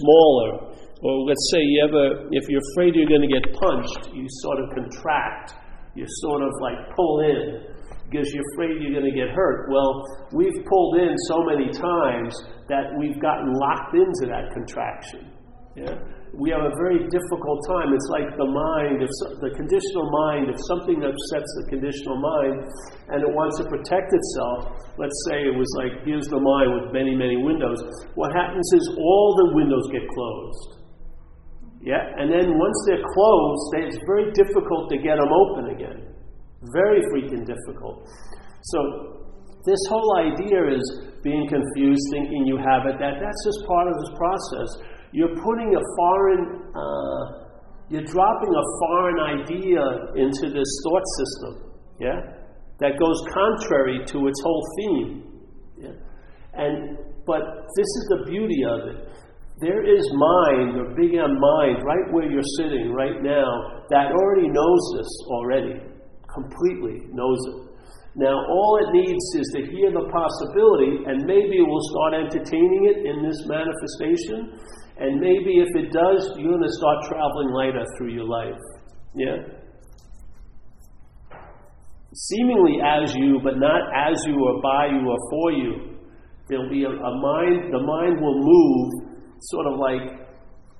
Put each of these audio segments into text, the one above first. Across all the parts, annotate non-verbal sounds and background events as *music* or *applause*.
smaller. Or let's say you ever, if you're afraid you're going to get punched, you sort of contract. You sort of like pull in because you're afraid you're going to get hurt. Well, we've pulled in so many times that we've gotten locked into that contraction. Yeah? We have a very difficult time. It's like the mind, if so, the conditional mind, if something upsets the conditional mind and it wants to protect itself, let's say it was like, here's the mind with many, many windows. What happens is all the windows get closed. Yeah? And then once they're closed, it's very difficult to get them open again. Very freaking difficult. So, this whole idea is being confused, thinking you have it, that that's just part of this process. You're putting a foreign, uh, you're dropping a foreign idea into this thought system, yeah? That goes contrary to its whole theme. Yeah? And, but this is the beauty of it. There is mind, or big M mind, right where you're sitting right now, that already knows this already completely knows it. Now, all it needs is to hear the possibility, and maybe it will start entertaining it in this manifestation. And maybe if it does, you're going to start traveling lighter through your life. Yeah? Seemingly as you, but not as you or by you or for you. There'll be a, a mind, the mind will move sort of like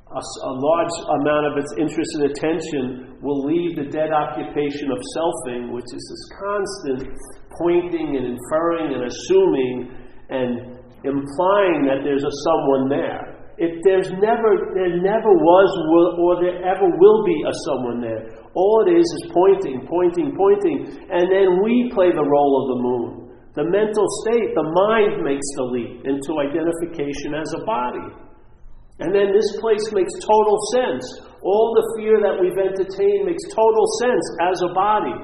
a, a, large amount of its interest and attention will leave the dead occupation of selfing, which is this constant pointing and inferring and assuming and implying that there's a someone there. If there's never, there never was, will, or there ever will be a someone there. All it is is pointing, pointing, pointing, and then we play the role of the moon. The mental state, the mind makes the leap into identification as a body. And then this place makes total sense. All the fear that we've entertained makes total sense as a body.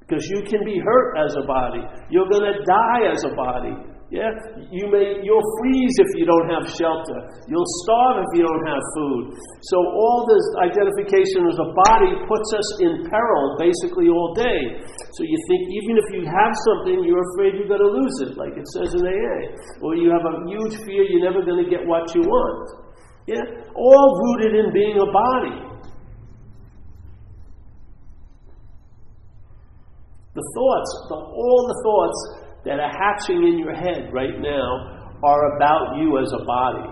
Because you can be hurt as a body. You're going to die as a body. Yeah? You may, you'll freeze if you don't have shelter. You'll starve if you don't have food. So all this identification as a body puts us in peril basically all day. So you think even if you have something, you're afraid you're going to lose it, like it says in AA. Or you have a huge fear you're never going to get what you want. Yeah? All rooted in being a body. The thoughts, the, all the thoughts that are hatching in your head right now are about you as a body.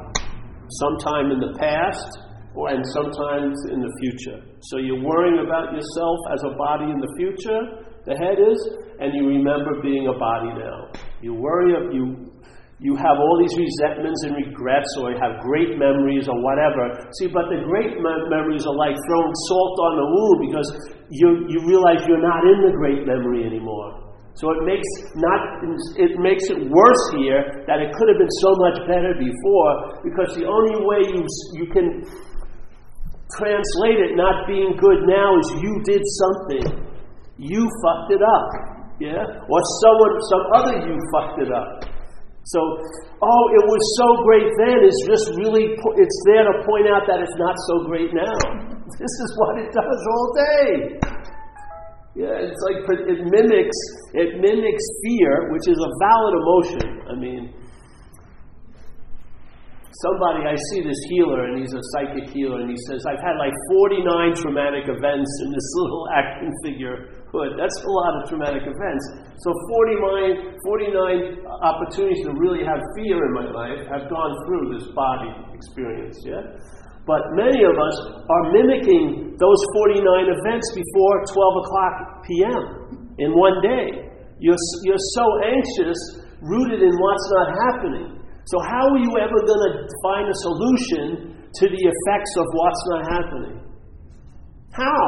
Sometime in the past, or, and sometimes in the future. So you're worrying about yourself as a body in the future, the head is, and you remember being a body now. You worry, you you have all these resentments and regrets, or you have great memories, or whatever. See, but the great me- memories are like throwing salt on the wound because you, you realize you're not in the great memory anymore. So it makes not it makes it worse here that it could have been so much better before because the only way you you can translate it not being good now is you did something. You fucked it up. Yeah? Or someone some other you fucked it up. So, oh, it was so great then is just really, it's there to point out that it's not so great now. *laughs* This is what it does all day. Yeah, it's like it mimics, it mimics fear, which is a valid emotion. I mean, somebody, I see this healer, and he's a psychic healer, and he says, I've had like 49 traumatic events in this *laughs* little action figure hood. That's a lot of traumatic events. So 49, 49 opportunities to really have fear in my life have gone through this body experience, yeah? But many of us are mimicking those 49 events before 12 o'clock p.m. in one day. You're, you're so anxious, rooted in what's not happening. So, how are you ever going to find a solution to the effects of what's not happening? How?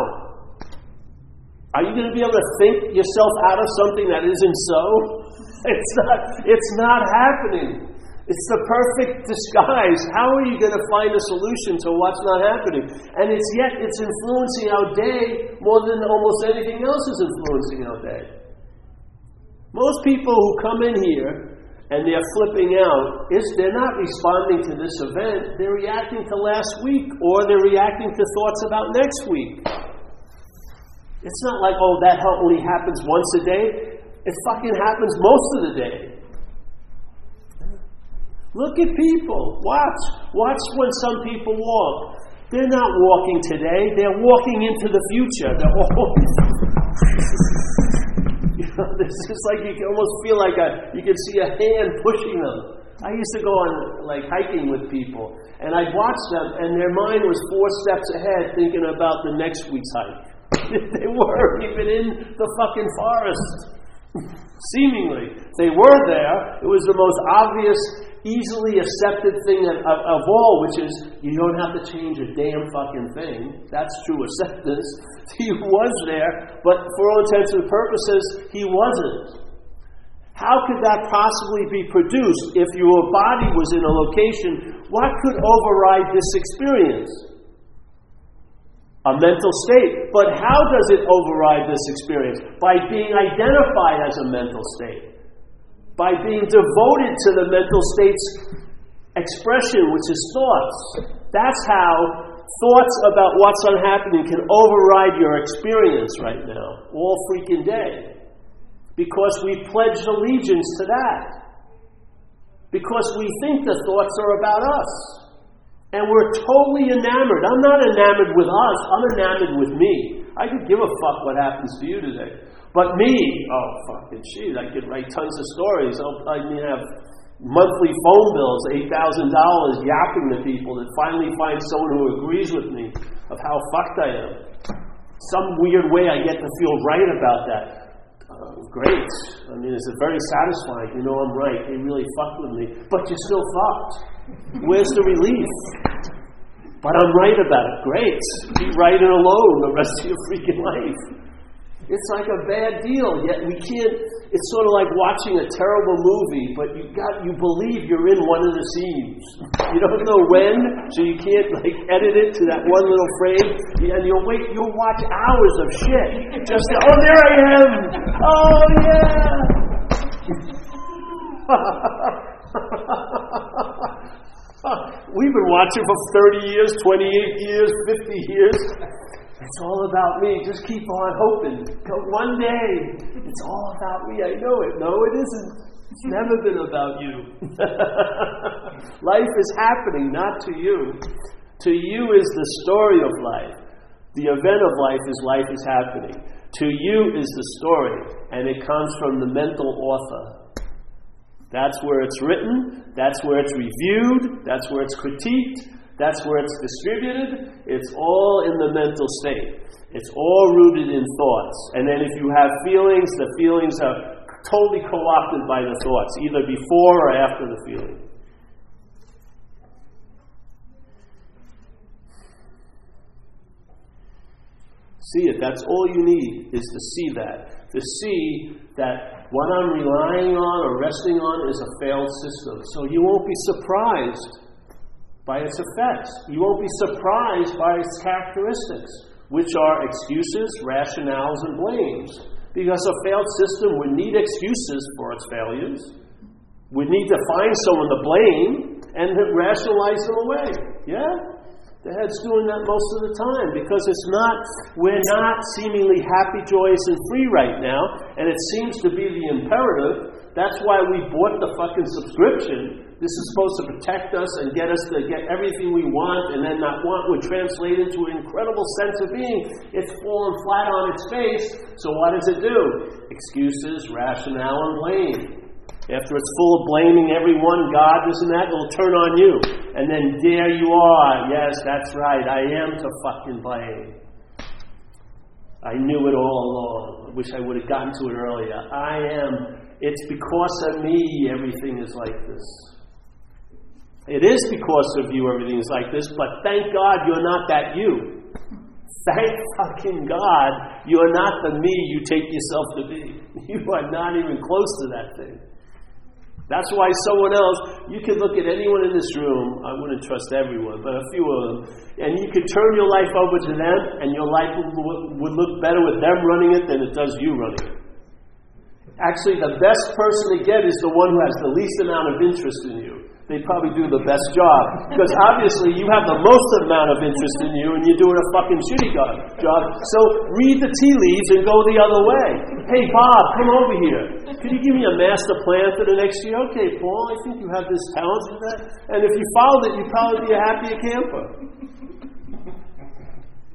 Are you going to be able to think yourself out of something that isn't so? *laughs* It's not, it's not happening. It's the perfect *laughs* disguise. How are you going to find a solution to what's not happening? And it's yet it's influencing our day more than almost anything else is influencing our day. Most people who come in here and they're flipping out, is they're not responding to this event, they're reacting to last week or they're reacting to thoughts about next week. It's not like, oh, that only happens once a day. It fucking happens most of the day. Look at people. Watch. Watch when some people walk. They're not walking today, they're walking into the future. They're always. *laughs* you know, this is like you can almost feel like a, you can see a hand pushing them. I used to go on like hiking with people, and I'd watch them, and their mind was four steps ahead thinking about the next week's hike. *laughs* they were even in the fucking forest. *laughs* Seemingly. They were there. It was the most obvious, easily accepted thing of, of, of, all, which is you don't have to change a damn fucking thing. That's true acceptance. *laughs* He was there, but for all intents and purposes, he wasn't. How could that possibly be produced if your body was in a location? What could override this experience? A mental state. But how does it override this experience? By being identified as a mental state. By being devoted to the mental state's expression, which is thoughts. That's how thoughts about what's unhappening can override your experience right now, all freaking day because we pledged allegiance to that. Because we think the thoughts are about us. And we're totally enamored. I'm not enamored with us, I'm enamored with me. I could give a fuck what happens to you today. But me, oh fucking shit, I could write tons of stories. I'll, I mean, have monthly phone bills, $8,000 yapping to people that finally find someone who agrees with me of how fucked I am. Some weird way I get to feel right about that oh, great. I mean, it's very satisfying. You know, I'm right. They really fucked with me. But you're still fucked. Where's the relief? But I'm right about it. Great. Be right and alone the rest of your freaking life. It's like a bad deal, yet we can't. It's sort of like watching a terrible movie, but you got you believe you're in one of the scenes. You don't know when, so you can't like edit it to that one little frame, and you'll wait. You'll watch hours of shit just oh there I am. Oh yeah. *laughs* We've been watching for 30 years, 28 years, 50 years. It's all about me. Just keep on hoping. One day, it's all about me. I know it. No, it isn't. It's never been about you. *laughs* life is happening, not to you. To you is the story of life. The event of life is life is happening. To you is the story, and it comes from the mental author. That's where it's written, that's where it's reviewed, that's where it's critiqued, that's where it's distributed. It's all in the mental state. It's all rooted in thoughts. And then if you have feelings, the feelings are totally co opted by the thoughts, either before or after the feeling. See it. That's all you need is to see that. To see that what I'm relying on or resting on is a failed system. So you won't be surprised by its effects. You won't be surprised by its characteristics, which are excuses, rationales, and blames. Because a failed system would need excuses for its failures, would need to find someone to blame, and rationalize them away. Yeah? The head's doing that most of the time because it's not, we're not seemingly happy, joyous, and free right now, and it seems to be the imperative. That's why we bought the fucking subscription this is supposed to protect us and get us to get everything we want and then not want would translate into an incredible sense of being. It's fallen flat on its face. So what does it do? Excuses, rationale, and blame. After it's full of blaming everyone, God, this and that, it'll turn on you. And then there you are. Yes, that's right. I am to fucking blame. I knew it all along. I wish I would have gotten to it earlier. I am. It's because of me everything is like this. It is because of you everything is like this, but thank God you're not that you. Thank fucking God you're not the me you take yourself to be. *laughs* You are not even close to that thing. That's why someone else, you could look at anyone in this room, I wouldn't trust everyone, but a few of them, and you could turn your life over to them, and your life would, look better with them running it than it does you running it. Actually, the best person to get is the one who has the least amount of interest in you they probably do the best job. Because *laughs* obviously you have the most amount of interest in you and you're doing a fucking shitty job. So read the tea leaves and go the other way. Hey, Bob, come over here. Could you give me a master plan for the next year? Okay, Paul, I think you have this talent and that. And if you followed it, you'd probably be a happier camper.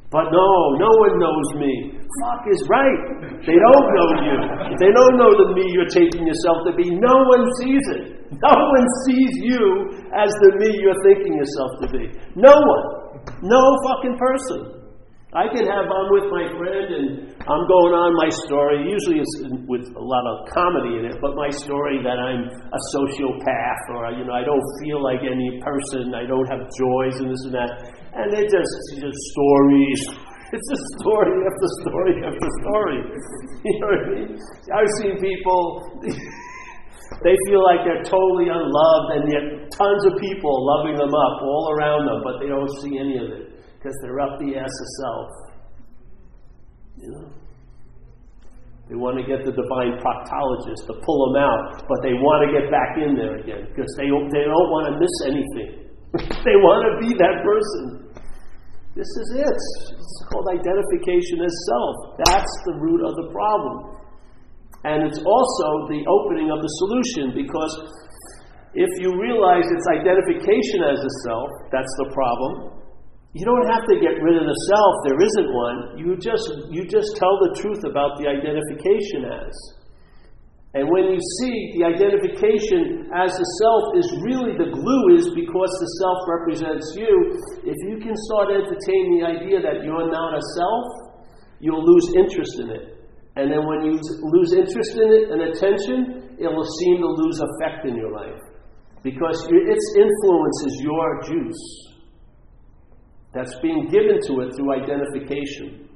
But no, no one knows me. Fuck is right. They don't know you. They don't know the me you're taking yourself to be. No one sees it. No one sees you as the me you're thinking yourself to be. No one. No fucking person. I can have, I'm with my friend and I'm going on my story. Usually it's with a lot of comedy in it, but my story that I'm a sociopath or, you know, I don't feel like any person, I don't have joys and this and that. And they're just, just stories. *laughs* It's just story after story after story. *laughs* You know what I mean? I've seen people, *laughs* they feel like they're totally unloved, and yet tons of people loving them up all around them, but they don't see any of it because they're up the ass of self. You know? They want to get the divine proctologist to pull them out, but they want to get back in there again because they, they don't want to miss anything. they want to be that person. This is it. It's called identification as self. That's the root of the problem. And it's also the opening of the solution because if you realize it's identification as a self, that's the problem, you don't have to get rid of the self, there isn't one. You just, you just tell the truth about the identification as. And when you see the identification as the self is really the glue, is because the self represents you, if you can start entertaining the idea that you're not a self, you'll lose interest in it. And then when you lose interest in it and attention, it will seem to lose effect in your life. Because its influence is your juice that's being given to it through identification.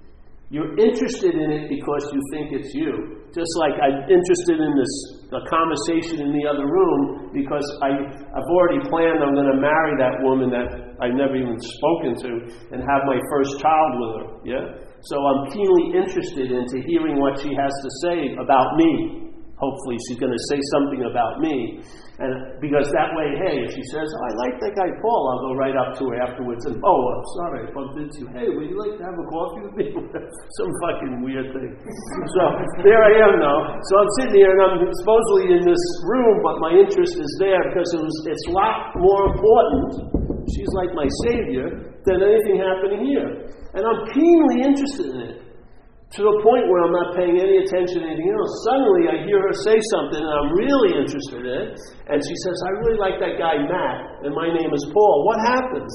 You're interested in it because you think it's you. Just like I'm interested in this the conversation in the other room because I, I've already planned I'm going to marry that woman that I've never even spoken to and have my first child with her. Yeah? So I'm keenly interested into hearing what she has to say about me. Hopefully, she's going to say something about me. And because that way, hey, if she says, oh, I like that guy Paul, I'll go right up to her afterwards and, oh, I'm sorry, I bumped into you. Hey, would you like to have a coffee with me? *laughs* Some fucking weird thing. so there I am now. So I'm sitting here and I'm supposedly in this room, but my interest is there because it was, it's a lot more important. She's like my savior than anything happening here. And I'm keenly interested in it to the point where I'm not paying any attention to anything else. Suddenly, I hear her say something, and I'm really interested in it. And she says, I really like that guy, Matt, and my name is Paul. What happens?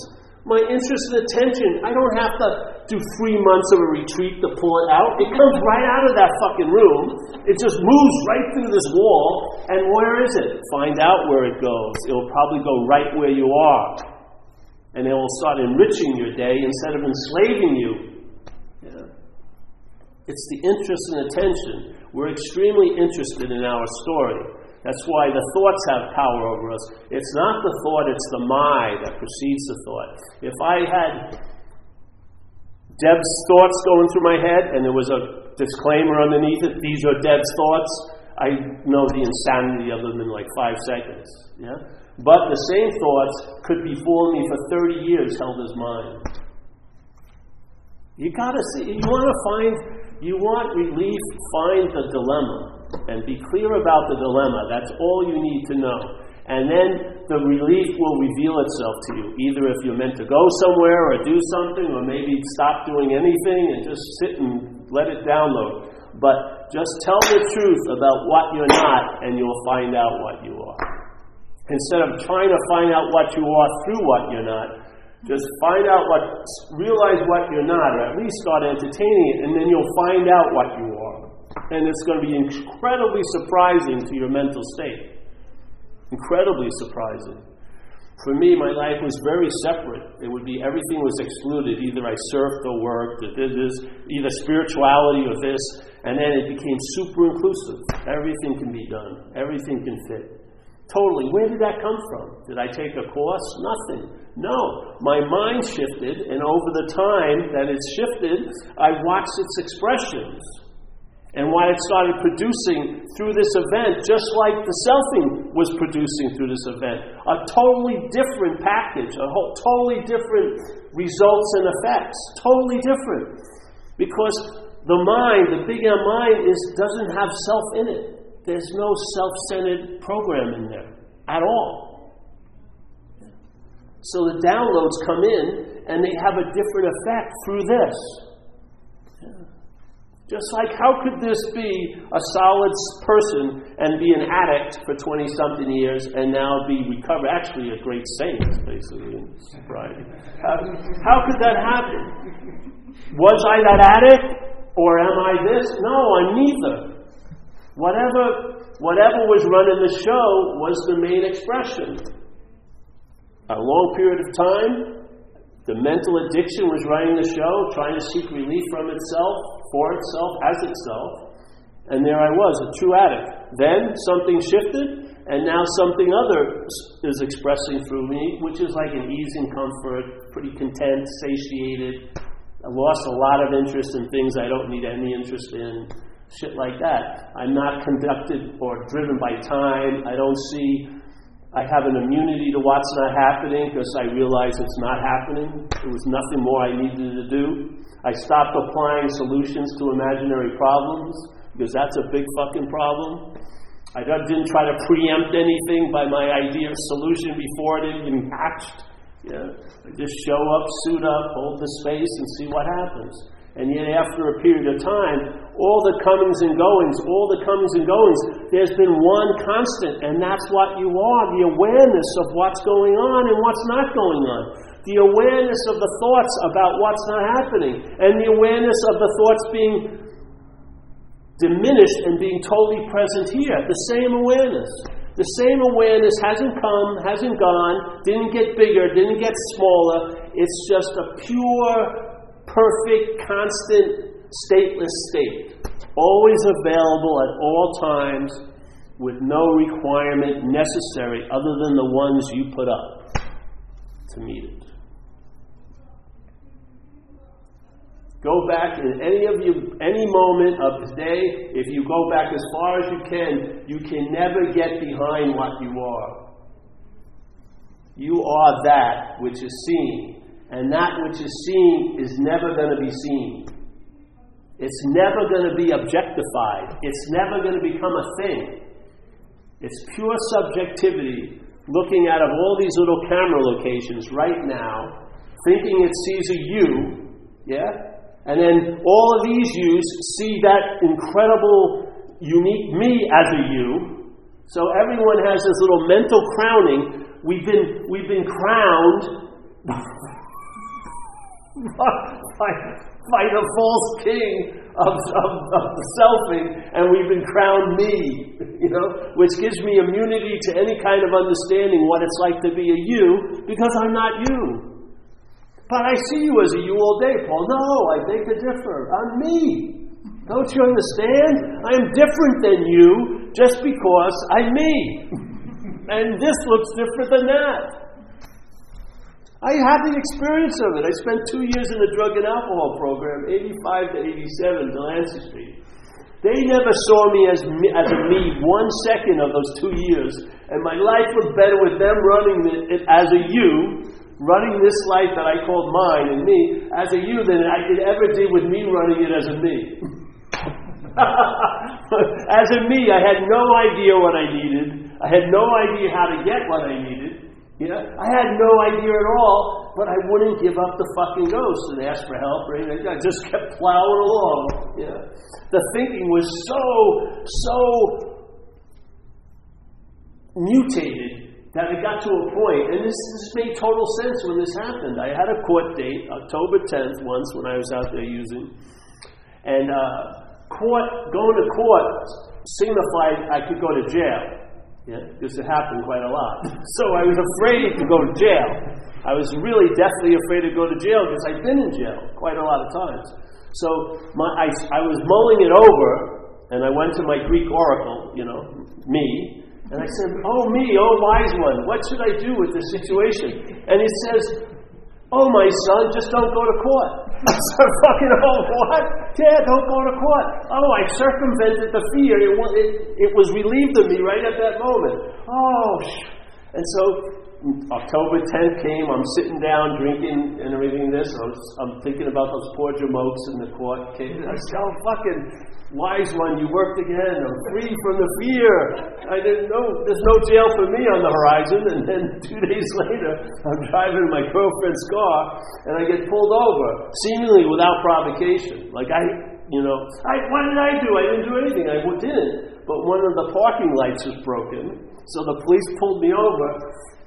My interest and attention, I don't have to do three months of a retreat to pull it out. It comes right out of that fucking room. It just moves right through this wall. And where is it? Find out where it goes. It'll probably go right where you are. And it will start enriching your day instead of enslaving you it's the interest and attention. We're extremely interested in our story. That's why the thoughts have power over us. It's not the thought, it's the my that precedes the thought. If I had Deb's thoughts going through my head and there was a disclaimer underneath it, these are Deb's thoughts, I know the insanity of them in like five seconds. Yeah? But the same thoughts could be fooling me for 30 years held as mine. You gotta see, you want to find you want relief, find the dilemma and be clear about the dilemma. That's all you need to know. And then the relief will reveal itself to you. Either if you're meant to go somewhere or do something, or maybe stop doing anything and just sit and let it download. But just tell the truth about what you're not, and you'll find out what you are. Instead of trying to find out what you are through what you're not, just find out what, realize what you're not, or at least start entertaining it, and then you'll find out what you are. And it's going to be incredibly surprising to your mental state. Incredibly surprising. For me, my life was very separate. It would be everything was excluded. Either I surfed or worked, or did this, either spirituality or this, and then it became super inclusive. Everything can be done, everything can fit. Totally. Where did that come from? Did I take a course? Nothing. No. My mind shifted, and over the time that it shifted, I watched its expressions and what it started producing through this event, just like the selfing was producing through this event. A totally different package, a whole, totally different results and effects. Totally different. Because the mind, the big M mind, is, doesn't have self in it there's no self centered program in there at all. So the downloads come in and they have a different effect through this. Just like, how could this be a solid person and be an addict for 20 something years and now be recovered? Actually, a great saint, basically, sobriety. How, how could that happen? Was I that addict or am I this? No, I'm neither. Whatever, whatever was running the show was the main expression. A long period of time, the mental addiction was running the show, trying to seek relief from itself, for itself, as itself. And there I was, a true addict. Then something shifted, and now something other is expressing through me, which is like an ease and comfort, pretty content, satiated. I lost a lot of interest in things I don't need any interest in. Shit like that. I'm not conducted or driven by time. I don't see I have an immunity to what's not happening because I realize it's not happening. There was nothing more I needed to do. I stopped applying solutions to imaginary problems because that's a big fucking problem. I didn't try to preempt anything by my idea of solution before it even hatched. Yeah. I just show up, suit up, hold the space, and see what happens. And yet, after a period of time, all the comings and goings, all the comings and goings, there's been one constant, and that's what you are the awareness of what's going on and what's not going on. The awareness of the thoughts about what's not happening, and the awareness of the thoughts being diminished and being totally present here. The same awareness. The same awareness hasn't come, hasn't gone, didn't get bigger, didn't get smaller. It's just a pure perfect, constant, stateless state, always available at all times with no requirement necessary other than the ones you put up to meet it. Go back in any of you, any moment of the day. If you go back as far as you can, you can never get behind what you are. You are that which is seen and that which is seen is never going to be seen. It's never going to be objectified. It's never going to become a thing. It's pure subjectivity looking out of all these little camera locations right now, thinking it sees a you, yeah? And then all of these yous see that incredible, unique me as a you. So everyone has this little mental crowning. We've been, we've been crowned by, by the false king of, of, of the selfing, and we've been crowned me, you know, which gives me immunity to any kind of understanding what it's like to be a you, because I'm not you. But I see you as a you all day, Paul. No, I beg to differ. I'm me. Don't you understand? I am different than you just because I'm me. and this looks different than that. I had the experience of it. I spent two years in the drug and alcohol program, 85 to 87, Delancey Street. They never saw me as, me as a me one second of those two years, and my life was better with them running it as a you, running this life that I called mine and me, as a you than I could ever do with me running it as a me. *laughs* as a me, I had no idea what I needed. I had no idea how to get what I needed. You know, I had no idea at all, but I wouldn't give up the fucking ghost and ask for help or anything. I just kept plowing along. You know. The thinking was so, so mutated that it got to a point, and this, this made total sense when this happened. I had a court date, October 10th, once when I was out there using, and uh, court, going to court signified I could go to jail. Yeah, because it happened quite a lot. So I was afraid to go to jail. I was really deathly afraid to go to jail because I'd been in jail quite a lot of times. So my, I, I was mulling it over, and I went to my Greek oracle, you know, me, and I said, Oh, me, oh, wise one, what should I do with this situation? And he says, Oh, my son, just don't go to court. *laughs* I said, fucking, oh, what? Dad, don't go to court. Oh, I circumvented the fear. It, it, it was relieved of me right at that moment. Oh, and so October 10th came, I'm sitting down drinking and everything this. I I'm thinking about those poor jamokes in the court case. *laughs* I said, oh, fucking wise one, you worked again. I'm free from the fear. I didn't know, there's no jail for me on the horizon. And then *laughs* two days later, I'm driving my girlfriend's car and I get pulled over, seemingly without provocation. Like I, you know, I, what did I do? I didn't do anything. I didn't. But one of the parking lights was broken. So the police pulled me over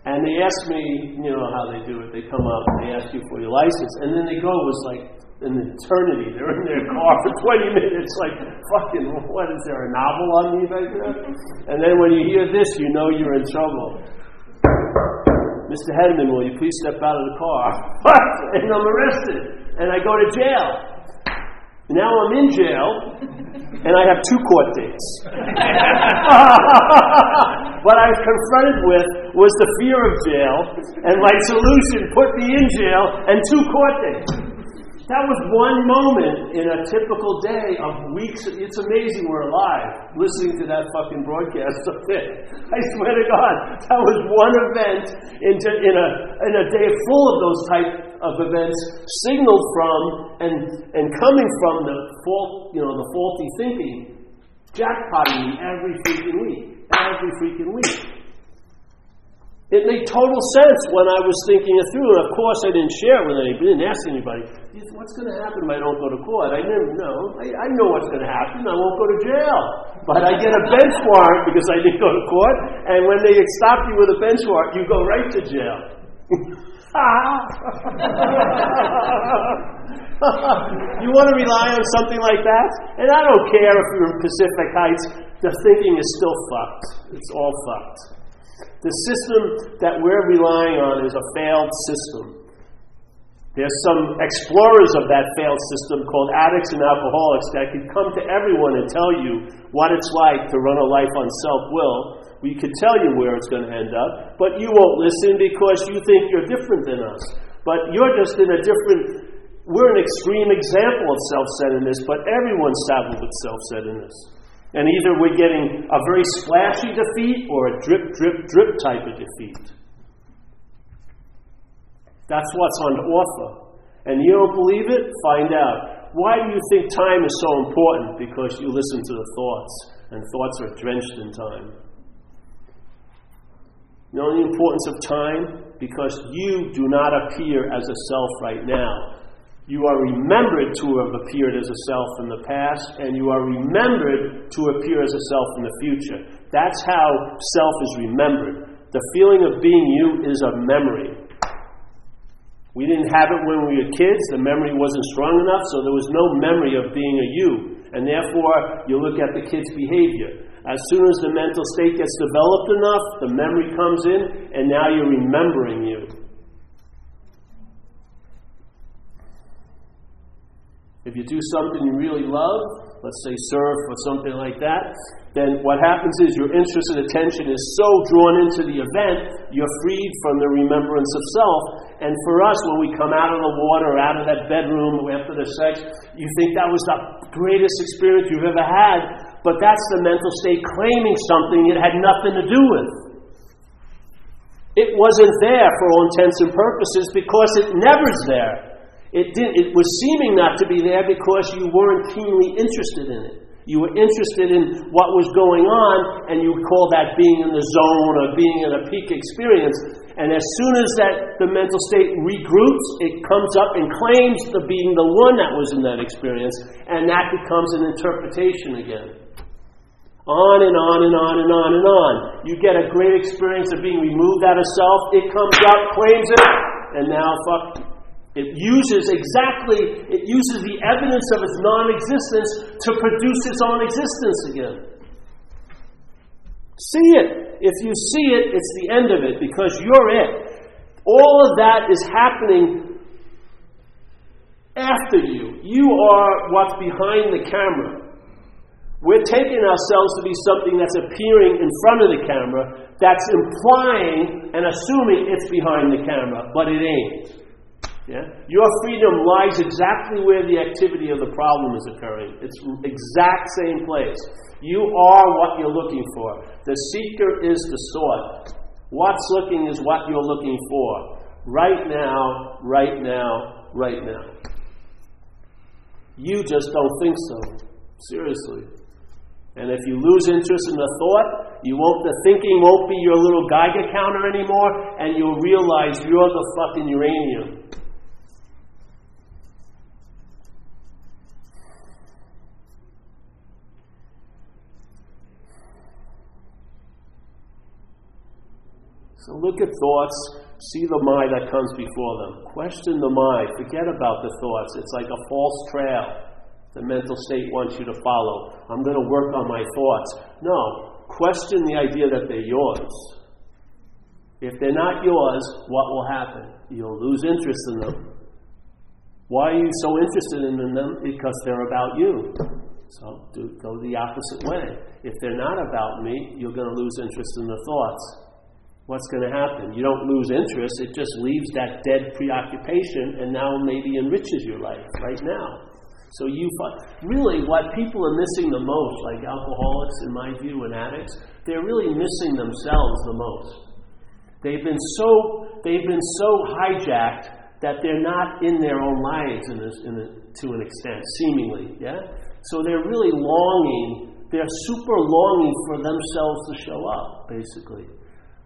and they asked me, you know how they do it. They come up and they ask you for your license. And then they go, was like an eternity. They're in their car for 20 minutes, like, fucking, what is there, a novel on me back there? And then when you hear this, you know you're in trouble. Mr. Hedderman, will you please step out of the car? *laughs* and I'm arrested. And I go to jail. Now I'm in jail, and I have two court dates. *laughs* what I was confronted with was the fear of jail, and my solution put me in jail and two court dates. That was one moment in a typical day of weeks. It's amazing we're alive listening to that fucking broadcast of it. *laughs* I swear to God, that was one event in, in, a, in a day full of those type of events, signaled from and, and coming from the fault, you know, the faulty thinking, jackpotting every freaking week, every freaking week. It made total sense when I was thinking it through. And of course, I didn't share it with anybody, didn't ask anybody. What's going to happen if I don't go to court? I didn't know. I, I know what's going to happen. I won't go to jail. But I get a bench warrant because I didn't go to court. And when they stop you with a bench warrant, you go right to jail. *laughs* you want to rely on something like that? And I don't care if you're in Pacific Heights, the thinking is still fucked. It's all fucked. The system that we're relying on is a failed system. There's some explorers of that failed system called addicts and alcoholics that could come to everyone and tell you what it's like to run a life on self will. We could tell you where it's going to end up, but you won't listen because you think you're different than us. But you're just in a different, we're an extreme example of self centeredness, but everyone's saddled with self centeredness. And either we're getting a very splashy defeat or a drip, drip, drip type of defeat. That's what's on offer. And you don't believe it? Find out. Why do you think time is so important? Because you listen to the thoughts, and thoughts are drenched in time. You know the importance of time? Because you do not appear as a self right now. You are remembered to have appeared as a self in the past, and you are remembered to appear as a self in the future. That's how self is remembered. The feeling of being you is a memory. We didn't have it when we were kids, the memory wasn't strong enough, so there was no memory of being a you. And therefore, you look at the kid's behavior. As soon as the mental state gets developed enough, the memory comes in, and now you're remembering you. If you do something you really love, let's say surf or something like that, then what happens is your interest and attention is so drawn into the event, you're freed from the remembrance of self. And for us, when we come out of the water, out of that bedroom after the sex, you think that was the greatest experience you've ever had, but that's the mental state claiming something it had nothing to do with. It wasn't there for all intents and purposes because it never's there. It, did, it was seeming not to be there because you weren't keenly interested in it. You were interested in what was going on, and you call that being in the zone or being in a peak experience. And as soon as that the mental state regroups, it comes up and claims the being the one that was in that experience, and that becomes an interpretation again. On and on and on and on and on. You get a great experience of being removed out of self. It comes up, claims it, and now fuck it uses exactly, it uses the evidence of its non existence to produce its own existence again. See it. If you see it, it's the end of it because you're it. All of that is happening after you. You are what's behind the camera. We're taking ourselves to be something that's appearing in front of the camera, that's implying and assuming it's behind the camera, but it ain't. Yeah? Your freedom lies exactly where the activity of the problem is occurring. It's exact same place. You are what you're looking for. The seeker is the sought. What's looking is what you're looking for. Right now, right now, right now. You just don't think so. Seriously. And if you lose interest in the thought, you won't the thinking won't be your little Geiger counter anymore, and you'll realize you're the fucking uranium. So look at thoughts, see the mind that comes before them. Question the mind. Forget about the thoughts. It's like a false trail the mental state wants you to follow. I'm going to work on my thoughts. No. Question the idea that they're yours. If they're not yours, what will happen? You'll lose interest in them. Why are you so interested in them? Because they're about you. So do, go the opposite way. If they're not about me, you're going to lose interest in the thoughts what's going to happen? You don't lose interest, it just leaves that dead preoccupation and now maybe enriches your life right now. So you find, really what people are missing the most, like alcoholics in my view and addicts, they're really missing themselves the most. They've been so they've been so hijacked that they're not in their own lives in in to an extent, seemingly. Yeah. So they're really longing. They're super longing for themselves to show up, basically.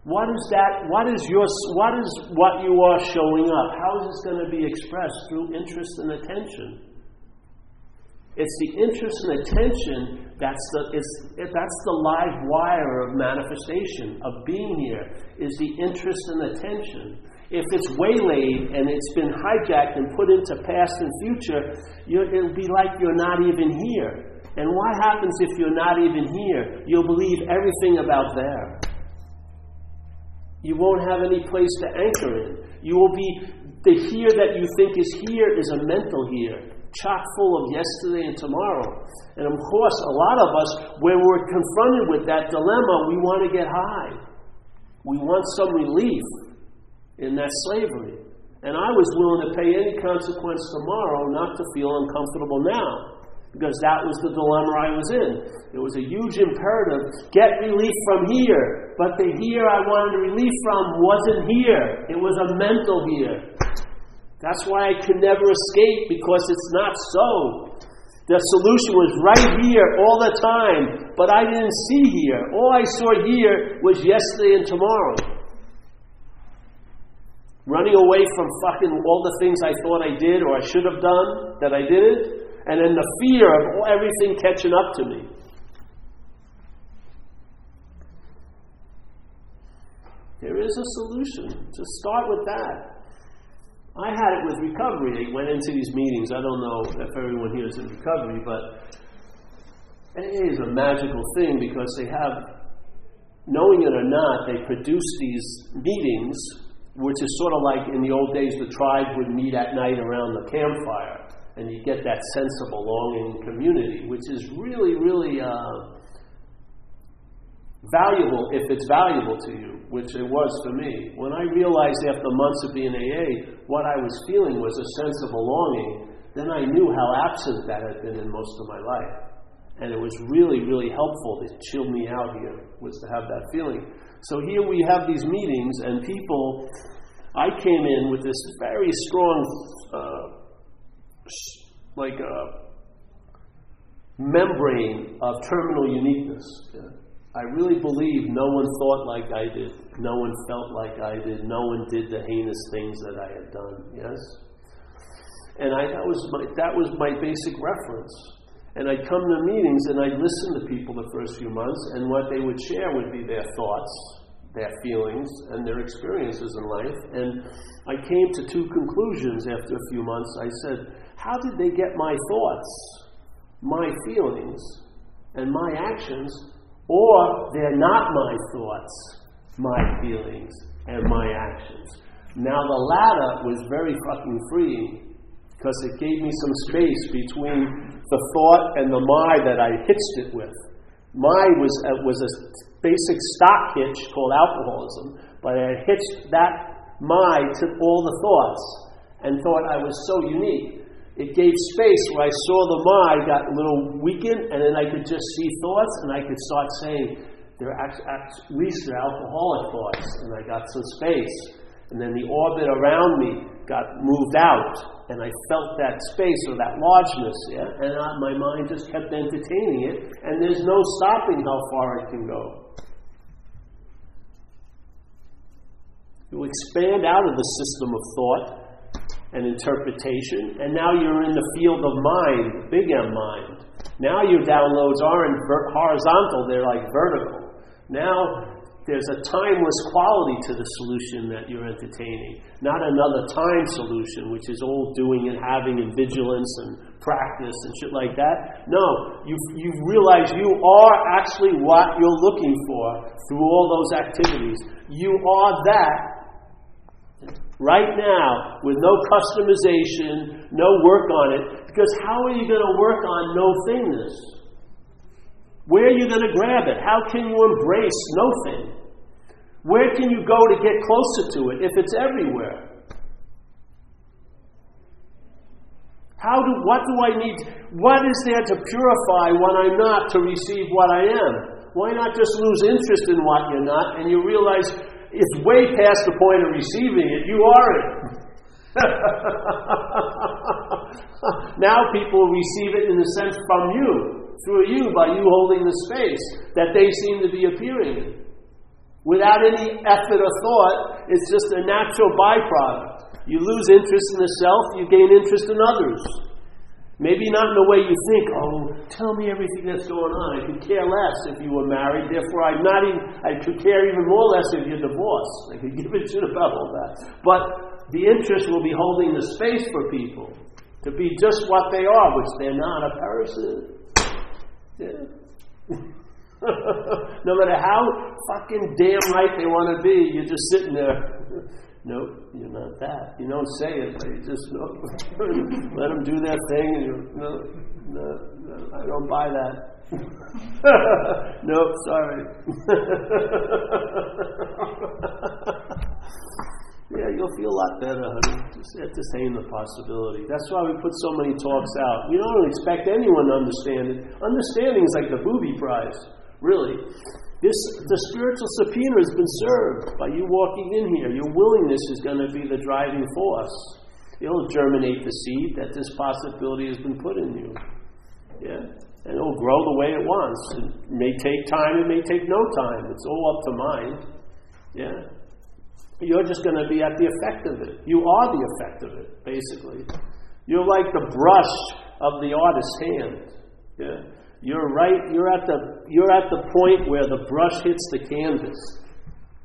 What is that? What is your? What is what you are showing up? How is this going to be expressed through interest and attention? It's the interest and attention that's the it's, that's the live wire of manifestation of being here. Is the interest and attention. If it's waylaid and it's been hijacked and put into past and future, it'll be like you're not even here. And what happens if you're not even here? You'll believe everything about there. You won't have any place to anchor in. You will be, the here that you think is here is a mental here, chock full of yesterday and tomorrow. And of course, a lot of us, when we're confronted with that dilemma, we want to get high. We want some relief in that slavery. And I was willing to pay any consequence tomorrow not to feel uncomfortable now because that was the dilemma I was in. It was a huge imperative get relief from here, but the here I wanted relief from wasn't here, it was a mental here. That's why I could never escape because it's not so. The solution was right here all the time, but I didn't see here. All I saw here was yesterday and tomorrow. Running away from fucking all the things I thought I did or I should have done that I didn't and in the fear of everything catching up to me. There is a solution. Just start with that. I had it with recovery. I went into these meetings. I don't know if everyone here is in recovery, but AA is a magical thing because they have, knowing it or not, they produce these meetings, which is sort of like in the old days the tribe would meet at night around the campfire and you get that sense of belonging and community, which is really, really uh, valuable if it's valuable to you, which it was for me. When I realized after months of being AA, what I was feeling was a sense of belonging, then I knew how absent that had been in most of my life. And it was really, really helpful to chill me out here, was to have that feeling. So here we have these meetings, and people, I came in with this very strong uh, like a membrane of terminal uniqueness. I really believe no one thought like I did, no one felt like I did, no one did the heinous things that I had done. Yes, and I, that was my that was my basic reference. And I'd come to meetings and I'd listen to people the first few months, and what they would share would be their thoughts, their feelings, and their experiences in life. And I came to two conclusions after a few months. I said, how did they get my thoughts, my feelings, and my actions, or they're not my thoughts, my feelings, and my actions? Now, the latter was very fucking freeing because it gave me some space between the thought and the my that I hitched it with. My was, was a basic stock hitch called alcoholism, but I hitched that my to all the thoughts and thought I was so unique it gave space where I saw the mind got a little weakened, and then I could just see thoughts, and I could start saying, they're actually, at least they're alcoholic thoughts, and I got some space. And then the orbit around me got moved out, and I felt that space or that largeness, yeah? And I, my mind just kept entertaining it, and there's no stopping how far it can go. You expand out of the system of thought and interpretation, and now you're in the field of mind, big M mind. Now your downloads aren't horizontal, they're like vertical. Now there's a timeless quality to the solution that you're entertaining, not another time solution, which is all doing and having and vigilance and practice and shit like that. No, you you realize you are actually what you're looking for through all those activities. You are that right now with no customization, no work on it, because how are you going to work on no thingness? Where are you going to grab it? How can you embrace no thing? Where can you go to get closer to it if it's everywhere? How do, what do I need? What is there to purify what I'm not to receive what I am? Why not just lose interest in what you're not and you realize it's way past the point of receiving it. You are it. *laughs* now people receive it in a sense from you, through you, by you holding the space that they seem to be appearing in. Without any effort or thought, it's just a natural byproduct. You lose interest in the self, you gain interest in others. Maybe not in the way you think, oh, tell me everything that's going on. I could care less if you were married, therefore I'm not even, I could care even more less if you're divorced. *laughs* I could give a shit about all that. But the interest will be holding the space for people to be just what they are, which they're not a person. Yeah. *laughs* no matter how fucking damn right they want to be, you're just sitting there. *laughs* No, you're not that. You don't say it, but you just know. *laughs* let them do their thing, and you no, no, no, I don't buy that. *laughs* no, sorry. *laughs* yeah, you'll feel a lot better, honey. Just entertain the possibility. That's why we put so many talks out. We don't expect anyone to understand it. Understanding is like the booby prize, really. This, the spiritual subpoena has been served by you walking in here. Your willingness is going to be the driving force. It'll germinate the seed that this possibility has been put in you. Yeah? And it'll grow the way it wants. It may take time, it may take no time. It's all up to mind. Yeah? You're just going to be at the effect of it. You are the effect of it, basically. You're like the brush of the artist's hand. Yeah? You're right, you're at the you're at the point where the brush hits the canvas.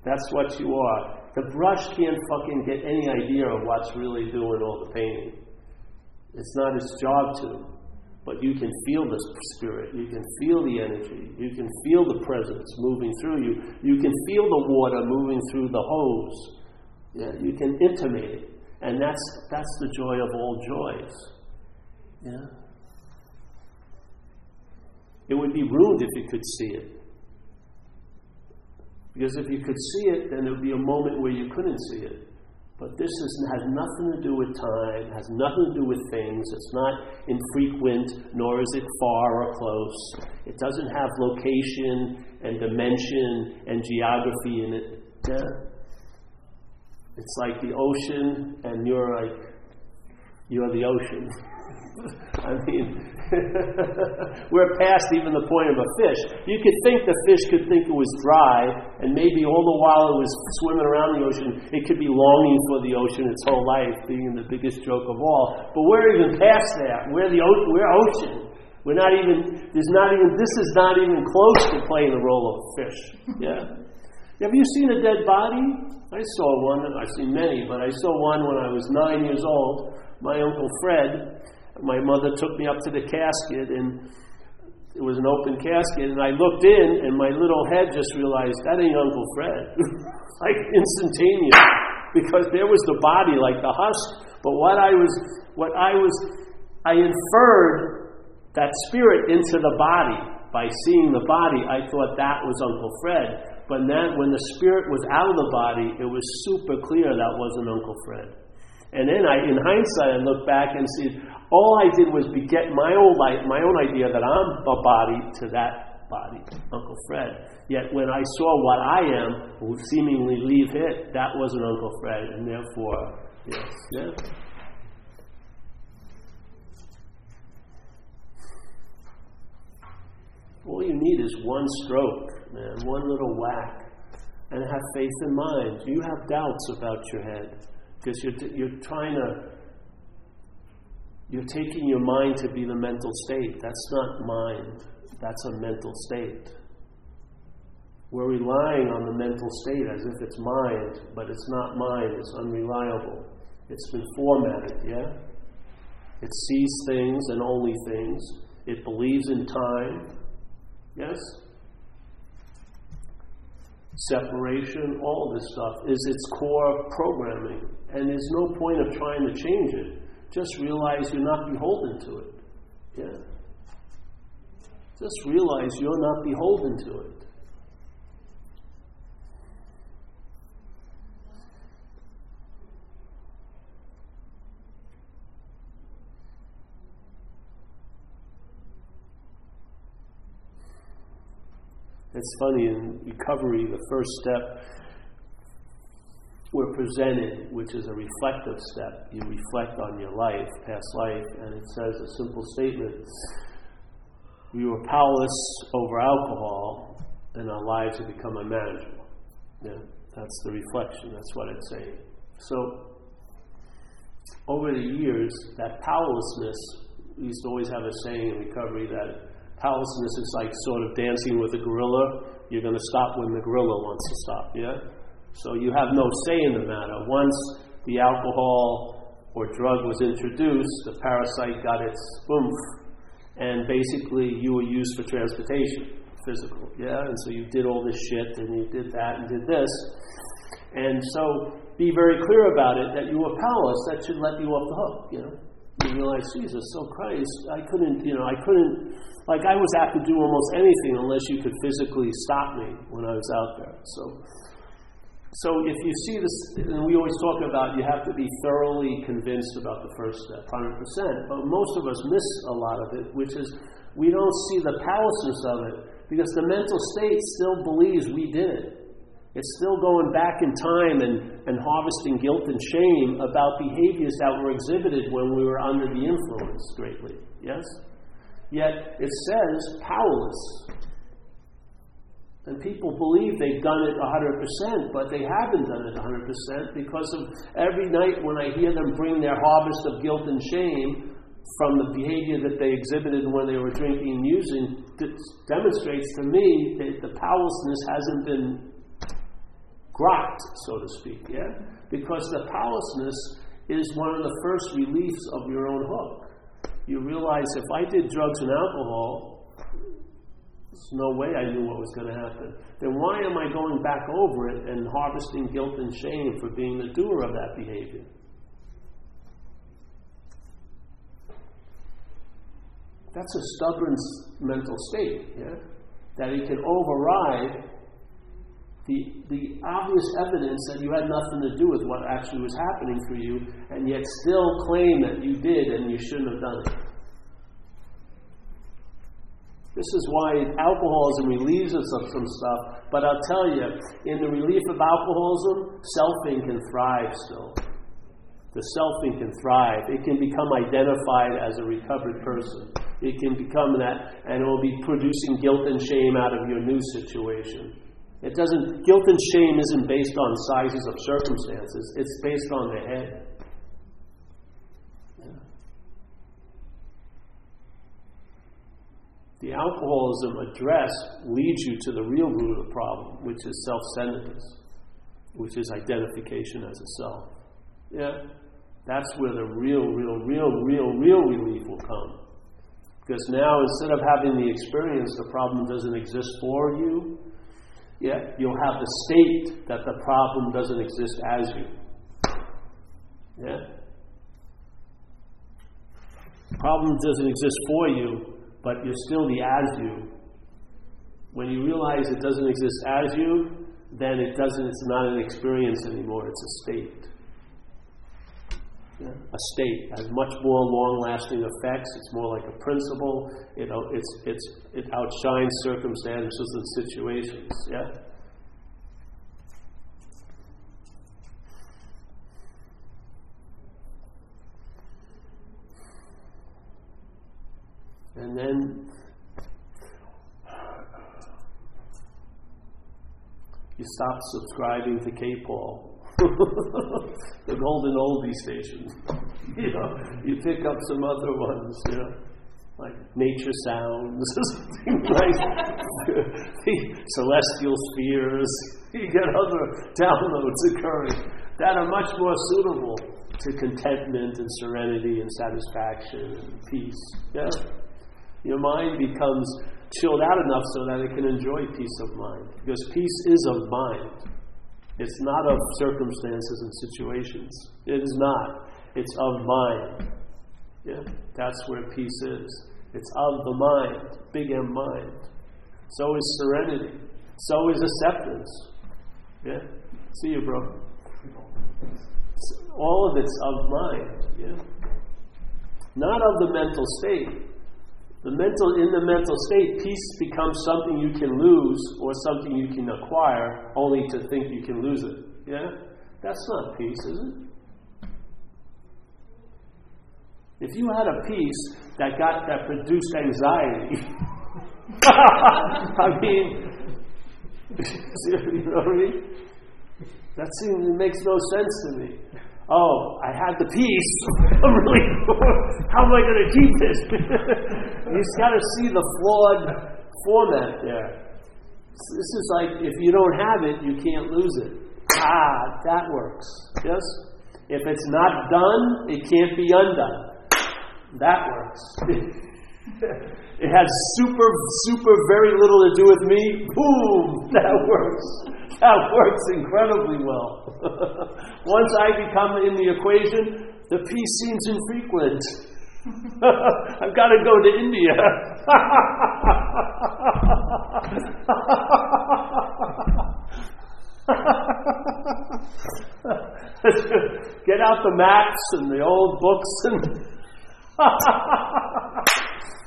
That's what you are. The brush can't fucking get any idea of what's really doing all the painting. It's not its job to. But you can feel the spirit, you can feel the energy, you can feel the presence moving through you, you can feel the water moving through the hose. Yeah, you can intimate it. And that's that's the joy of all joys. Yeah. It would be ruined if you could see it. Because if you could see it, then there would be a moment where you couldn't see it. But this is, has nothing to do with time, has nothing to do with things. It's not infrequent, nor is it far or close. It doesn't have location and dimension and geography in it. Yeah. It's like the ocean, and you're like, you're the ocean. *laughs* I mean, *laughs* we're past even the point of a fish. You could think the fish could think it was dry, and maybe all the while it was swimming around the ocean, it could be longing for the ocean its whole life, being the biggest joke of all. But we're even past that. We're the we're ocean. We're not even. There's not even. This is not even close to playing the role of a fish. Yeah. Have you seen a dead body? I saw one. I've seen many, but I saw one when I was nine years old. My uncle Fred my mother took me up to the casket and it was an open casket and I looked in and my little head just realized that ain't Uncle Fred. *laughs* like instantaneous. Because there was the body like the husk. But what I was what I was I inferred that spirit into the body. By seeing the body, I thought that was Uncle Fred. But then when the spirit was out of the body, it was super clear that wasn't Uncle Fred. And then I, in hindsight, I look back and see, all I did was beget my own my own idea that I'm a body to that body, Uncle Fred. Yet when I saw what I am who seemingly leave it, that wasn't Uncle Fred, and therefore, yes, yeah. All you need is one stroke, man, one little whack, and have faith in mind. You have doubts about your head because you're, you're trying to, you're taking your mind to be the mental state. That's not mind, that's a mental state. We're relying on the mental state as if it's mind, but it's not mind, it's unreliable. It's been formatted, yeah? It sees things and only things. It believes in time, Yes? Separation, all this stuff is its core programming. And there's no point of trying to change it. Just realize you're not beholden to it. Yeah? Just realize you're not beholden to it. It's funny in recovery, the first step we're presented, which is a reflective step. You reflect on your life, past life, and it says a simple statement We were powerless over alcohol, and our lives have become unmanageable. Yeah, that's the reflection, that's what it's saying. So, over the years, that powerlessness, we used to always have a saying in recovery that Powerlessness is like sort of dancing with a gorilla. You're going to stop when the gorilla wants to stop, yeah? So you have no say in the matter. Once the alcohol or drug was introduced, the parasite got its oomph, and basically you were used for transportation, physical, yeah? And so you did all this shit, and you did that, and did this. And so be very clear about it that you were powerless. That should let you off the hook, you know? You realize, Jesus, so Christ, I couldn't, you know, I couldn't like I was apt to do almost anything unless you could physically stop me when I was out there. So, so if you see this, and we always talk about you have to be thoroughly convinced about the first step, 100%. But most of us miss a lot of it, which is we don't see the powerlessness of it because the mental state still believes we did it. It's still going back in time and, and harvesting guilt and shame about behaviors that were exhibited when we were under the influence greatly. Yes? Yet it says powerless. And people believe they've done it 100%, but they haven't done it 100% because of every night when I hear them bring their harvest of guilt and shame from the behavior that they exhibited when they were drinking and using, it demonstrates to me that the powerlessness hasn't been grokked, so to speak, yeah? Because the powerlessness is one of the first reliefs of your own hook you realize if I did drugs and alcohol, there's no way I knew what was going to happen. Then why am I going back over it and harvesting guilt and shame for being the doer of that behavior? That's a stubborn mental state, yeah? That it can override the, the obvious evidence that you had nothing to do with what actually was happening for you, and yet still claim that you did and you shouldn't have done it. This is why alcoholism relieves us of some stuff, but I'll tell you, in the relief of alcoholism, selfing can thrive still. The selfing can thrive. It can become identified as a recovered person. It can become that, and it will be producing guilt and shame out of your new situation. It doesn't, guilt and shame isn't based on sizes of circumstances, it's based on the head. The alcoholism address leads you to the real root of the problem, which is self centeredness, which is identification as a self. Yeah? That's where the real, real, real, real, real relief will come. Because now, instead of having the experience, the problem doesn't exist for you, yeah, you'll have the state that the problem doesn't exist as you. Yeah? Problem doesn't exist for you, but you're still the as you. When you realize it doesn't exist as you, then it doesn't it's not an experience anymore, it's a state. Yeah. A state has much more long-lasting effects. It's more like a principle. Know, it's it's it outshines circumstances and situations. Yeah. And then you stop subscribing to K-Paul. *laughs* the golden oldie station. *laughs* you know, you pick up some other ones, you know, like nature sounds, *laughs* like the celestial spheres. You get other downloads occurring that are much more suitable to contentment and serenity and satisfaction and peace. Yeah? Your mind becomes chilled out enough so that it can enjoy peace of mind. Because peace is of mind. It's not of circumstances and situations. It is not. It's of mind. Yeah, that's where peace is. It's of the mind, big M mind. So is serenity. So is acceptance. Yeah? See you, bro. All of it's of mind. Yeah? Not of the mental state. The mental, in the mental state, peace becomes something you can lose or something you can acquire only to think you can lose it. Yeah? That's not peace, is it? If you had a peace that got that produced anxiety, *laughs* I mean, *laughs* you know what I mean? That seems makes no sense to me oh, I had the peace. *laughs* I'm really, *laughs* how am I going to keep this? You've got to see the flawed format there. This is like if you don't have it, you can't lose it. Ah, that works. Yes? If it's not done, it can't be undone. That works. *laughs* it has super, super very little to do with me. Boom! That works. That works incredibly well. *laughs* Once I become in the equation, the peace seems infrequent. *laughs* I've got to go to India. *laughs* Get out the maps and the old books and.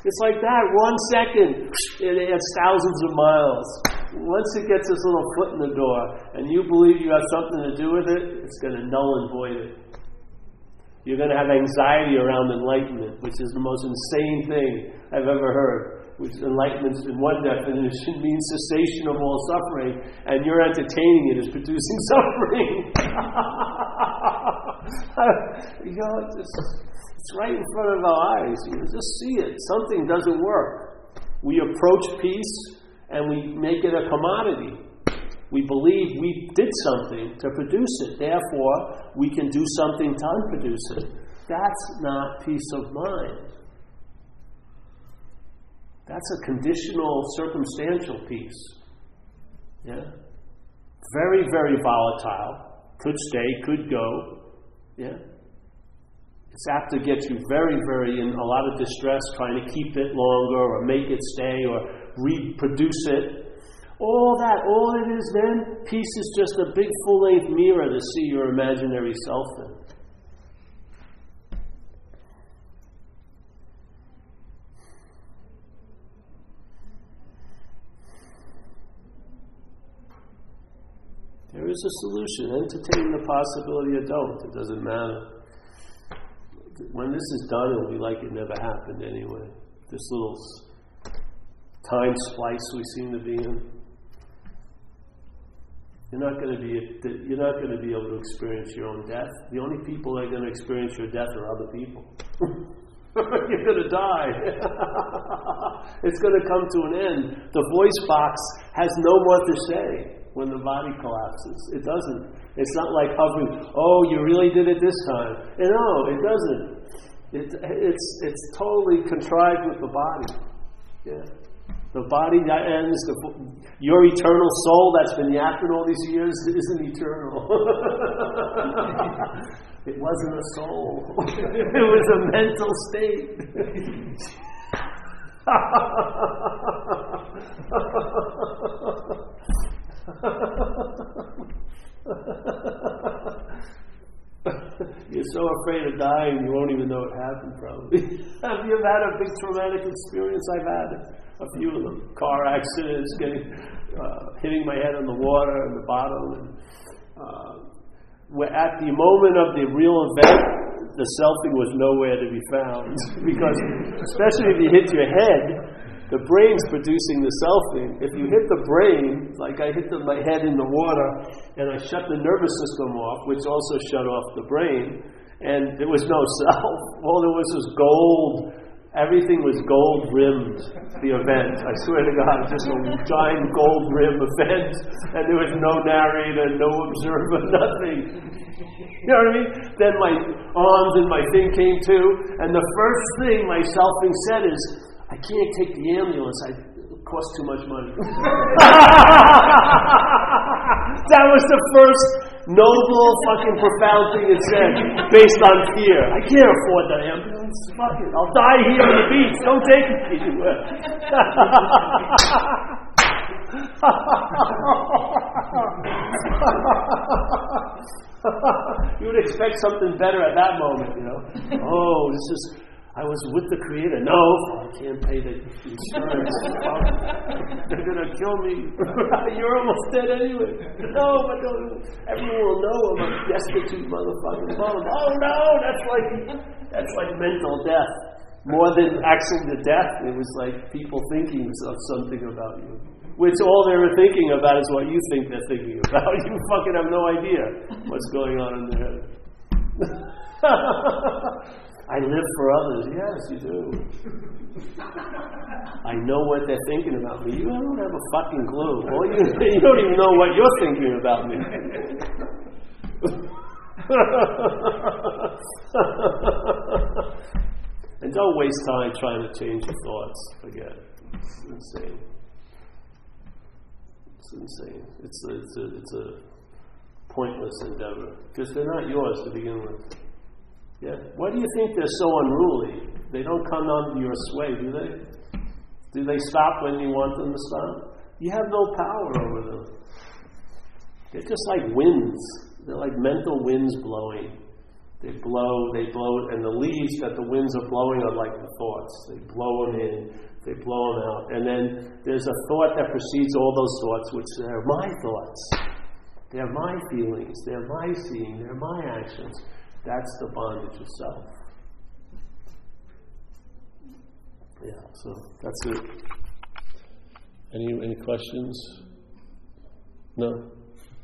it's like that. One second, it adds thousands of miles once it gets this little foot in the door and you believe you have something to do with it, it's going to null and void it. You're going to have anxiety around enlightenment, which is the most insane thing I've ever heard. Which enlightenment, in one definition, *laughs* means cessation of all suffering, and you're entertaining it as producing *laughs* suffering. *laughs* you know, it's, it's right in front of our eyes. You just see it. Something doesn't work. We approach peace and we make it a commodity. We believe we did something to produce it, therefore, we can do something to unproduce it. That's not peace of mind. That's a conditional, circumstantial peace. Yeah? Very, very volatile. Could stay, could go. Yeah? It's apt to get you very, very in a lot of distress trying to keep it longer or make it stay or reproduce it. All that, all it is then, peace is just a big full length mirror to see your imaginary self in. There is a solution. Entertain the possibility or don't. It doesn't matter. When this is done, it'll be like it never happened anyway. This little time splice we seem to be in. You're not going to be you're not going to be able to experience your own death. The only people that are going to experience your death are other people. *laughs* you're going to die. *laughs* it's going to come to an end. The voice box has no more to say when the body collapses. It doesn't. It's not like hovering. Oh, you really did it this time. And no, it doesn't. It, it's it's totally contrived with the body. Yeah. The body that ends, the, your eternal soul that's been yapping all these years isn't eternal. *laughs* it wasn't a soul, *laughs* it was a mental state. *laughs* you're so afraid of dying, you won't even know it happened, probably. Have you ever had a big traumatic experience? I've had a few of them. Car accidents, getting, uh, hitting my head on the water and the bottom. And, uh, at the moment of the real event, the selfing was nowhere to be found. *laughs* because, especially if you hit your head, the brain's producing the selfing. If you hit the brain, like I hit the, my head in the water, and I shut the nervous system off, which also shut off the brain, and there was no *laughs* self. All there was was gold. Everything was gold rimmed, the event. I swear to God, just a giant gold rim event, and there was no narrator, no observer, *laughs* nothing. You know what I mean? Then my arms and my thing came to, and the first thing my selfing said is, I can't take the ambulance. I, it costs too much money. *laughs* that was the first noble, fucking profound thing it said, based on fear. I can't afford the ambulance. Fuck it. I'll die here on the beach. Don't take me anywhere. you would expect something better at that moment, you know. Oh, this is I was with the Creator. No, I can't pay the insurance. They're to kill me. *laughs* You're almost dead anyway. No, but everyone will know I'm a destitute motherfucker. Oh no, that's like that's like mental death. More than actually the death, it was like people thinking of something about you. Which all they were thinking about is what you think they're thinking about. *laughs* You fucking have no idea what's going on in their head. *laughs* I live for others. Yes, you do. I know what they're thinking about me. You don't have a fucking clue. *laughs* You don't even know what you're thinking about me. *laughs* and don't waste time trying to change your thoughts. Forget it. It's insane. It's insane. It's a, it's a, it's a pointless endeavor because they're not yours to begin with. Yeah. Why do you think they're so unruly? They don't come under your sway, do they? Do they stop when you want them to stop? You have no power over them. They're just like winds. They're like mental winds blowing. They blow, they blow, and the leaves that the winds are blowing are like the thoughts. They blow them in, they blow them out. And then there's a thought that precedes all those thoughts, which are my thoughts. They're my feelings, they're my seeing, they're my actions. That's the bondage of self. Yeah, so that's it. Any any questions? No?